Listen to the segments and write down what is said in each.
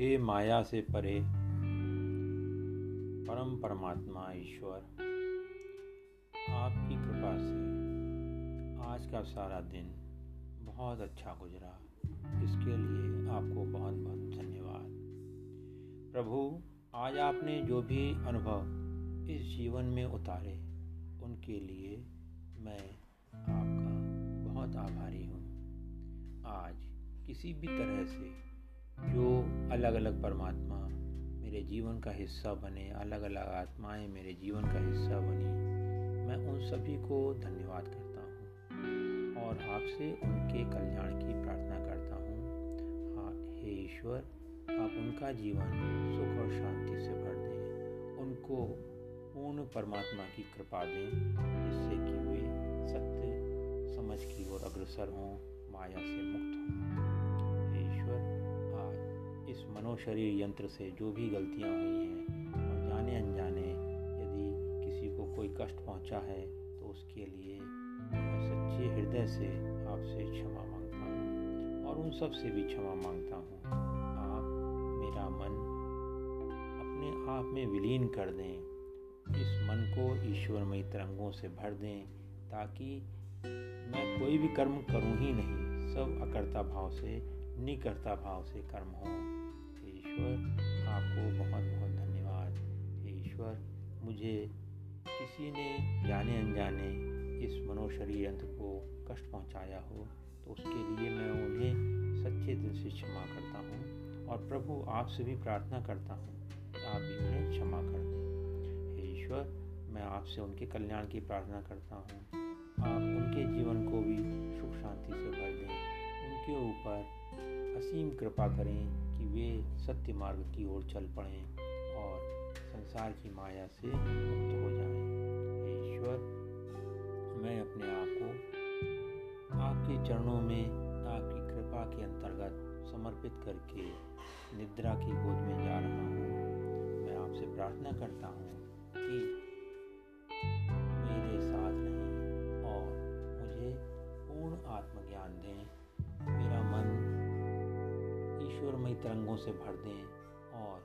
माया से परे परम परमात्मा ईश्वर, आपकी कृपा से आज का सारा दिन बहुत अच्छा गुजरा। इसके लिए आपको बहुत बहुत धन्यवाद। प्रभु, आज आपने जो भी अनुभव इस जीवन में उतारे, उनके लिए मैं आपका बहुत आभारी हूँ। आज किसी भी तरह से जो अलग अलग परमात्मा मेरे जीवन का हिस्सा बने अलग अलग आत्माएँ मेरे जीवन का हिस्सा बनी, मैं उन सभी को धन्यवाद करता हूँ और आपसे उनके कल्याण की प्रार्थना करता हूँ। हाँ हे ईश्वर, आप उनका जीवन सुख और शांति से भर दें। उनको पूर्ण परमात्मा की कृपा दें, जिससे कि वे सत्य, समझ की ओर अग्रसर हों, माया से मुक्त हों। मनो शरीर यंत्र से जो भी गलतियाँ हुई हैं, और जाने अनजाने यदि किसी को कोई कष्ट पहुँचा है तो उसके लिए मैं सच्चे हृदय से आपसे क्षमा माँगता हूँ, और उन सबसे भी क्षमा माँगता हूँ। आप मेरा मन अपने आप में विलीन कर दें, इस मन को ईश्वरमयी तरंगों से भर दें, ताकि मैं कोई भी कर्म करूँ ही नहीं, सब अकर्ता भाव से, निकर्ता भाव से कर्म हो। ईश्वर, आपको बहुत बहुत धन्यवाद। हे ईश्वर, मुझे किसी ने जाने अनजाने इस मनोशरीर यंत्र को कष्ट पहुँचाया हो तो उसके लिए मैं उन्हें सच्चे दिल से क्षमा करता हूँ और प्रभु आपसे भी प्रार्थना करता हूँ आप भी उन्हें क्षमा कर दें। हे ईश्वर, मैं आपसे उनके कल्याण की प्रार्थना करता हूँ। आप उनके जीवन को भी सुख शांति से भर दें। उनके ऊपर असीम कृपा करें कि वे सत्य मार्ग की ओर चल पड़ें और संसार की माया से मुक्त हो जाएँ। ईश्वर, मैं अपने आप को आपके चरणों में आपकी कृपा के अंतर्गत समर्पित करके निद्रा की गोद में जा रहा हूँ मैं आपसे प्रार्थना करता हूँ कि ईश्वरमयी तरंगों से भर दें और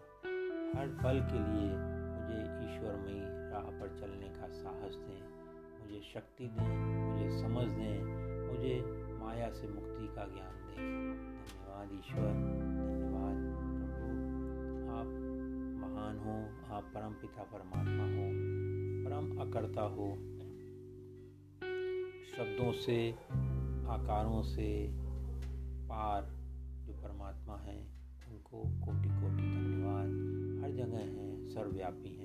हर पल के लिए मुझे ईश्वरमयी राह पर चलने का साहस दें, मुझे शक्ति दें, मुझे समझ दें, मुझे माया से मुक्ति का ज्ञान दें। धन्यवाद ईश्वर, धन्यवाद प्रभु। आप महान हो, आप परम पिता परमात्मा हो, परम अकर्ता हो। शब्दों से, आकारों से पार परमात्मा हैं। उनको कोटि कोटि धन्यवाद। हर जगह हैं सर्वव्यापी हैं।